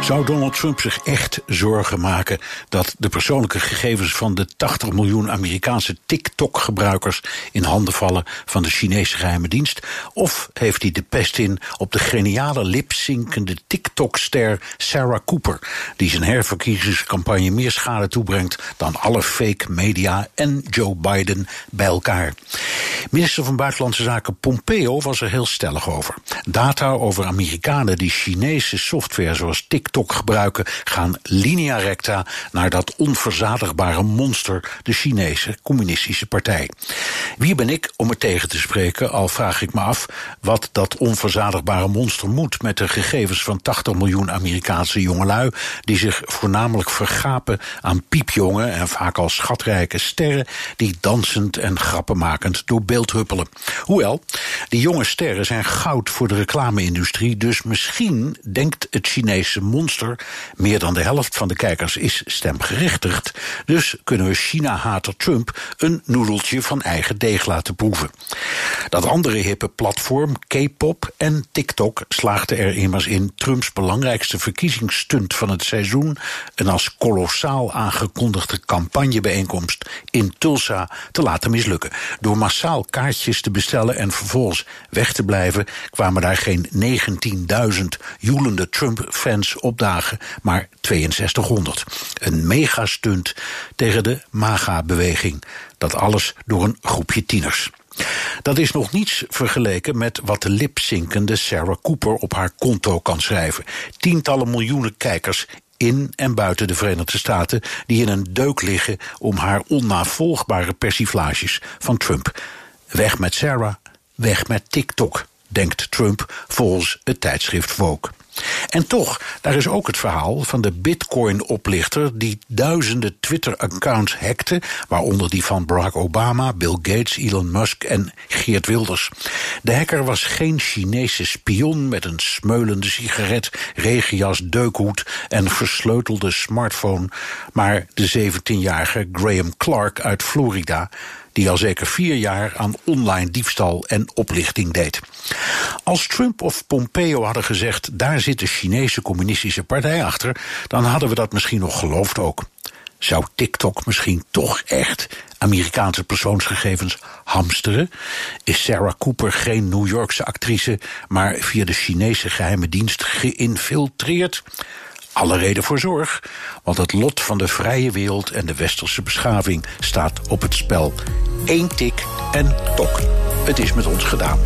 Zou Donald Trump zich echt zorgen maken dat de persoonlijke gegevens van de 80 miljoen Amerikaanse TikTok-gebruikers in handen vallen van de Chinese geheime dienst? Of heeft hij de pest in op de geniale lipzinkende TikTok-ster Sarah Cooper, die zijn herverkiezingscampagne meer schade toebrengt dan alle fake media en Joe Biden bij elkaar? Minister van Buitenlandse Zaken Pompeo was er heel stellig over. Data over Amerikanen die Chinese software zoals TikTok gebruiken, gaan linea recta naar dat onverzadigbare monster, de Chinese Communistische Partij. Wie ben ik om het tegen te spreken, al vraag ik me af wat dat onverzadigbare monster moet met de gegevens van 80 miljoen Amerikaanse jongelui, die zich voornamelijk vergapen aan piepjongen en vaak al schatrijke sterren, die dansend en grappenmakend door beeld huppelen. Hoewel, die jonge sterren zijn goud voor de reclame-industrie, dus misschien denkt het Chinese monster meer dan de helft van de kijkers is stemgerechtigd. Dus kunnen we China-hater Trump een noedeltje van eigen deeg laten proeven. Dat andere hippe platform, K-pop en TikTok, slaagden er immers in Trumps belangrijkste verkiezingsstunt van het seizoen, een als kolossaal aangekondigde campagnebijeenkomst in Tulsa, te laten mislukken. Door massaal kaartjes te bestellen en vervolgens weg te blijven, kwamen daar geen 19.000 joelende Trump-fans op dagen, maar 6200. Een megastunt tegen de MAGA-beweging. Dat alles door een groepje tieners. Dat is nog niets vergeleken met wat de lipzinkende Sarah Cooper op haar konto kan schrijven. Tientallen miljoenen kijkers in en buiten de Verenigde Staten die in een deuk liggen om haar onnavolgbare persiflages van Trump. Weg met Sarah, weg met TikTok, denkt Trump volgens het tijdschrift Vogue. En toch, daar is ook het verhaal van de Bitcoin-oplichter die duizenden Twitter-accounts hackte, waaronder die van Barack Obama, Bill Gates, Elon Musk en Geert Wilders. De hacker was geen Chinese spion met een smeulende sigaret, regenjas, deukhoed en versleutelde smartphone, maar de 17-jarige Graham Clark uit Florida die al zeker vier jaar aan online diefstal en oplichting deed. Als Trump of Pompeo hadden gezegd: daar zit de Chinese Communistische Partij achter, dan hadden we dat misschien nog geloofd ook. Zou TikTok misschien toch echt Amerikaanse persoonsgegevens hamsteren? Is Sarah Cooper geen New Yorkse actrice, maar via de Chinese geheime dienst geïnfiltreerd? alle reden voor zorg, want het lot van de vrije wereld en de westerse beschaving staat op het spel. Eén tik en tok. Het is met ons gedaan.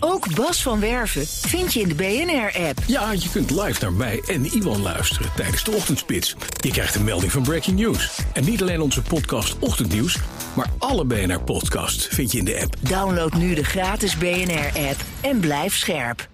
Ook Bas van Werven vind je in de BNR-app. Ja, je kunt live naar mij en Iwan luisteren tijdens de ochtendspits. Je krijgt een melding van Breaking News. En niet alleen onze podcast Ochtendnieuws, maar alle BNR-podcasts vind je in de app. Download nu de gratis BNR-app en blijf scherp.